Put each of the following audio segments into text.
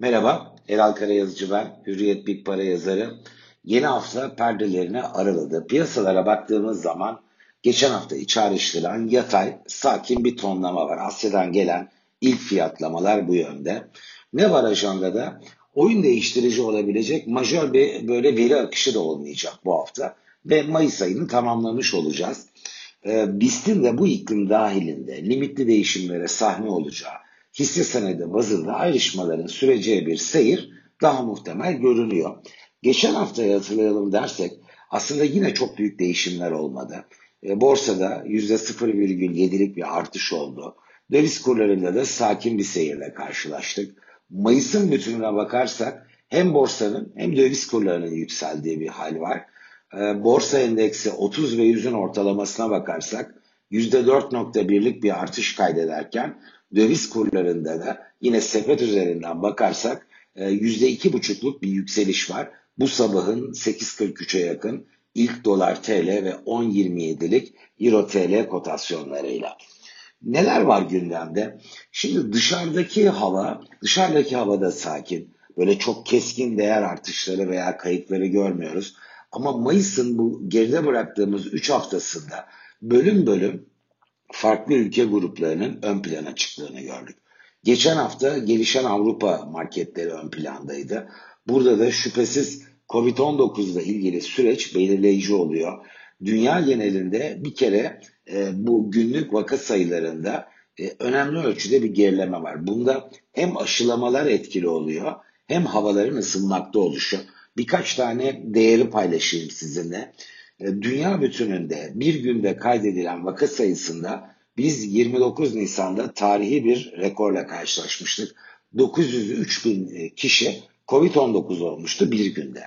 Merhaba, Eral Karayazıcı ben, Hürriyet Big Para yazarı. Yeni hafta perdelerini araladı. Piyasalara baktığımız zaman geçen hafta içeriştiren yatay, sakin bir tonlama var. Asya'dan gelen ilk fiyatlamalar bu yönde. Ne var ajandada? Oyun değiştirici olabilecek majör bir böyle veri akışı da olmayacak bu hafta. Ve Mayıs ayını tamamlamış olacağız. Ee, BIST'in de bu iklim dahilinde limitli değişimlere sahne olacağı, hisse senedi bazında ayrışmaların süreceği bir seyir daha muhtemel görünüyor. Geçen haftayı hatırlayalım dersek aslında yine çok büyük değişimler olmadı. E, borsada %0,7'lik bir artış oldu. Döviz kurlarında da sakin bir seyirle karşılaştık. Mayıs'ın bütününe bakarsak hem borsanın hem döviz kurlarının yükseldiği bir hal var. E, borsa endeksi 30 ve 100'ün ortalamasına bakarsak %4.1'lik bir artış kaydederken döviz kurlarında da yine sepet üzerinden bakarsak %2,5'luk e, bir yükseliş var. Bu sabahın 8.43'e yakın ilk dolar TL ve 10.27'lik euro TL kotasyonlarıyla. Neler var gündemde? Şimdi dışarıdaki hava, dışarıdaki havada sakin. Böyle çok keskin değer artışları veya kayıpları görmüyoruz. Ama Mayıs'ın bu geride bıraktığımız 3 haftasında bölüm bölüm farklı ülke gruplarının ön plana çıktığını gördük. Geçen hafta gelişen Avrupa marketleri ön plandaydı. Burada da şüphesiz Covid-19 ile ilgili süreç belirleyici oluyor. Dünya genelinde bir kere e, bu günlük vaka sayılarında e, önemli ölçüde bir gerileme var. Bunda hem aşılamalar etkili oluyor hem havaların ısınmakta oluşu. Birkaç tane değeri paylaşayım sizinle. E, dünya bütününde bir günde kaydedilen vaka sayısında biz 29 Nisan'da tarihi bir rekorla karşılaşmıştık. 903 bin e, kişi Covid-19 olmuştu bir günde.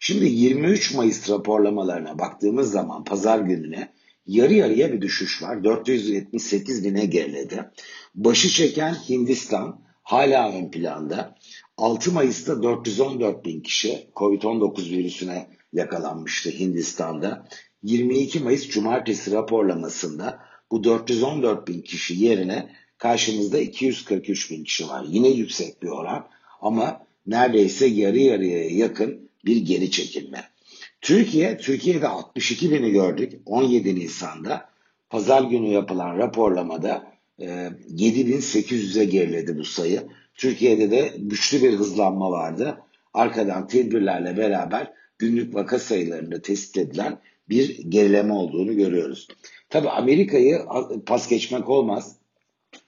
Şimdi 23 Mayıs raporlamalarına baktığımız zaman pazar gününe yarı yarıya bir düşüş var. 478 bine geriledi. Başı çeken Hindistan hala ön planda. 6 Mayıs'ta 414 bin kişi Covid-19 virüsüne yakalanmıştı Hindistan'da. 22 Mayıs Cumartesi raporlamasında bu 414 bin kişi yerine karşımızda 243 bin kişi var. Yine yüksek bir oran ama neredeyse yarı yarıya yakın bir geri çekilme. Türkiye, Türkiye'de 62 bini gördük 17 Nisan'da. Pazar günü yapılan raporlamada 7800'e geriledi bu sayı. Türkiye'de de güçlü bir hızlanma vardı. Arkadan tedbirlerle beraber günlük vaka sayılarında tespit edilen bir gerileme olduğunu görüyoruz. Tabi Amerika'yı pas geçmek olmaz.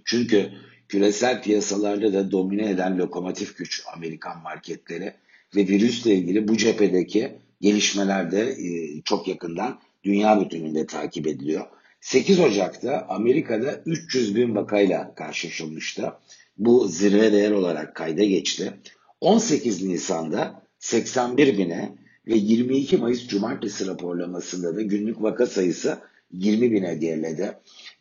Çünkü küresel piyasalarda da domine eden lokomotif güç Amerikan marketleri ve virüsle ilgili bu cephedeki gelişmeler de e, çok yakından dünya bütününde takip ediliyor. 8 Ocak'ta Amerika'da 300 bin vakayla karşılaşılmıştı. Bu zirve değer olarak kayda geçti. 18 Nisan'da 81 bine ve 22 Mayıs Cumartesi raporlamasında da günlük vaka sayısı 20 bine geriledi.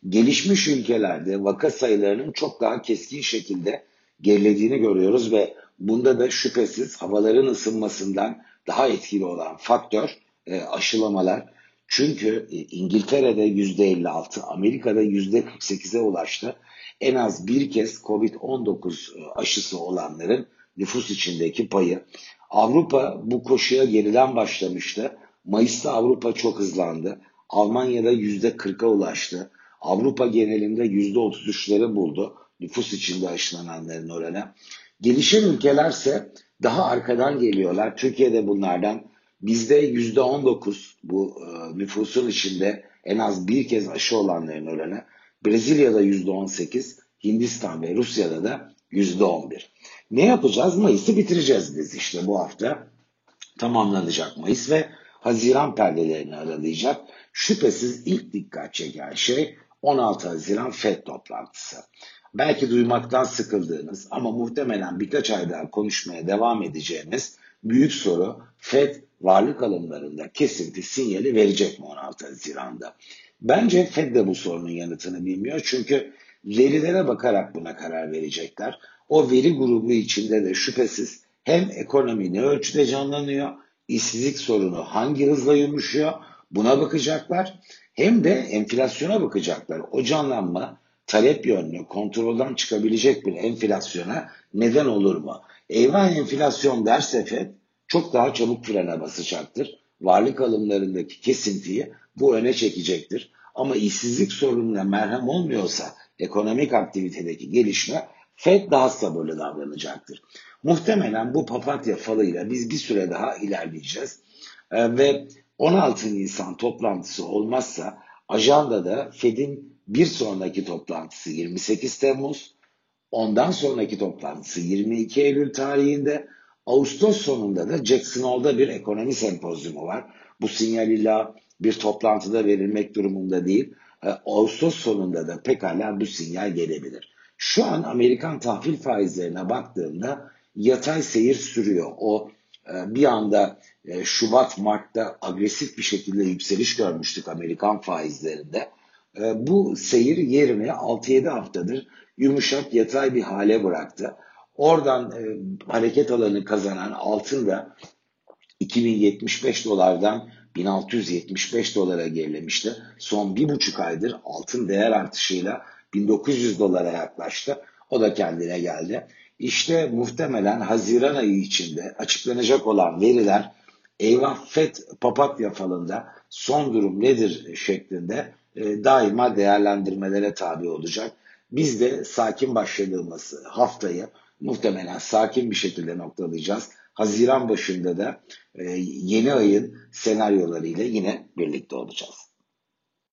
Gelişmiş ülkelerde vaka sayılarının çok daha keskin şekilde gerilediğini görüyoruz ve bunda da şüphesiz havaların ısınmasından daha etkili olan faktör e, aşılamalar. Çünkü e, İngiltere'de %56, Amerika'da %48'e ulaştı. En az bir kez COVID-19 e, aşısı olanların nüfus içindeki payı. Avrupa bu koşuya geriden başlamıştı. Mayıs'ta Avrupa çok hızlandı. Almanya'da %40'a ulaştı. Avrupa genelinde %33'leri buldu nüfus içinde aşılananların oranı. Gelişen ülkelerse daha arkadan geliyorlar. Türkiye'de bunlardan bizde %19 bu e, nüfusun içinde en az bir kez aşı olanların oranı. Brezilya'da %18, Hindistan ve Rusya'da da %11. Ne yapacağız? Mayıs'ı bitireceğiz biz işte bu hafta. Tamamlanacak Mayıs ve Haziran perdelerini aralayacak. Şüphesiz ilk dikkat çeken şey 16 Haziran FED toplantısı. Belki duymaktan sıkıldığınız ama muhtemelen birkaç ay daha konuşmaya devam edeceğimiz büyük soru FED varlık alımlarında kesinti sinyali verecek mi 16 Haziran'da? Bence Fed de bu sorunun yanıtını bilmiyor çünkü verilere bakarak buna karar verecekler. O veri grubu içinde de şüphesiz hem ekonomi ne ölçüde canlanıyor, işsizlik sorunu hangi hızla yumuşuyor buna bakacaklar. Hem de enflasyona bakacaklar. O canlanma talep yönlü kontrolden çıkabilecek bir enflasyona neden olur mu? Eyvah enflasyon derse FED çok daha çabuk frene basacaktır. Varlık alımlarındaki kesintiyi bu öne çekecektir. Ama işsizlik sorununa merhem olmuyorsa ekonomik aktivitedeki gelişme FED daha sabırlı davranacaktır. Muhtemelen bu papatya falıyla biz bir süre daha ilerleyeceğiz. Ee, ve 16 Nisan toplantısı olmazsa ajandada Fed'in bir sonraki toplantısı 28 Temmuz, ondan sonraki toplantısı 22 Eylül tarihinde, Ağustos sonunda da Jackson Hole'da bir ekonomi sempozyumu var. Bu sinyal illa bir toplantıda verilmek durumunda değil. Ee, Ağustos sonunda da pekala bu sinyal gelebilir. Şu an Amerikan tahvil faizlerine baktığımda yatay seyir sürüyor. O e, bir anda e, Şubat, Mart'ta agresif bir şekilde yükseliş görmüştük Amerikan faizlerinde. E, bu seyir yerini 6-7 haftadır yumuşak yatay bir hale bıraktı. Oradan hareket alanı kazanan altın da 2075 dolardan 1675 dolara gerilemişti. Son bir buçuk aydır altın değer artışıyla 1900 dolara yaklaştı. O da kendine geldi. İşte muhtemelen Haziran ayı içinde açıklanacak olan veriler eyvah FED papatya falında son durum nedir şeklinde e, daima değerlendirmelere tabi olacak. Biz de sakin başladığımız haftayı muhtemelen sakin bir şekilde noktalayacağız. Haziran başında da e, yeni ayın senaryolarıyla yine birlikte olacağız.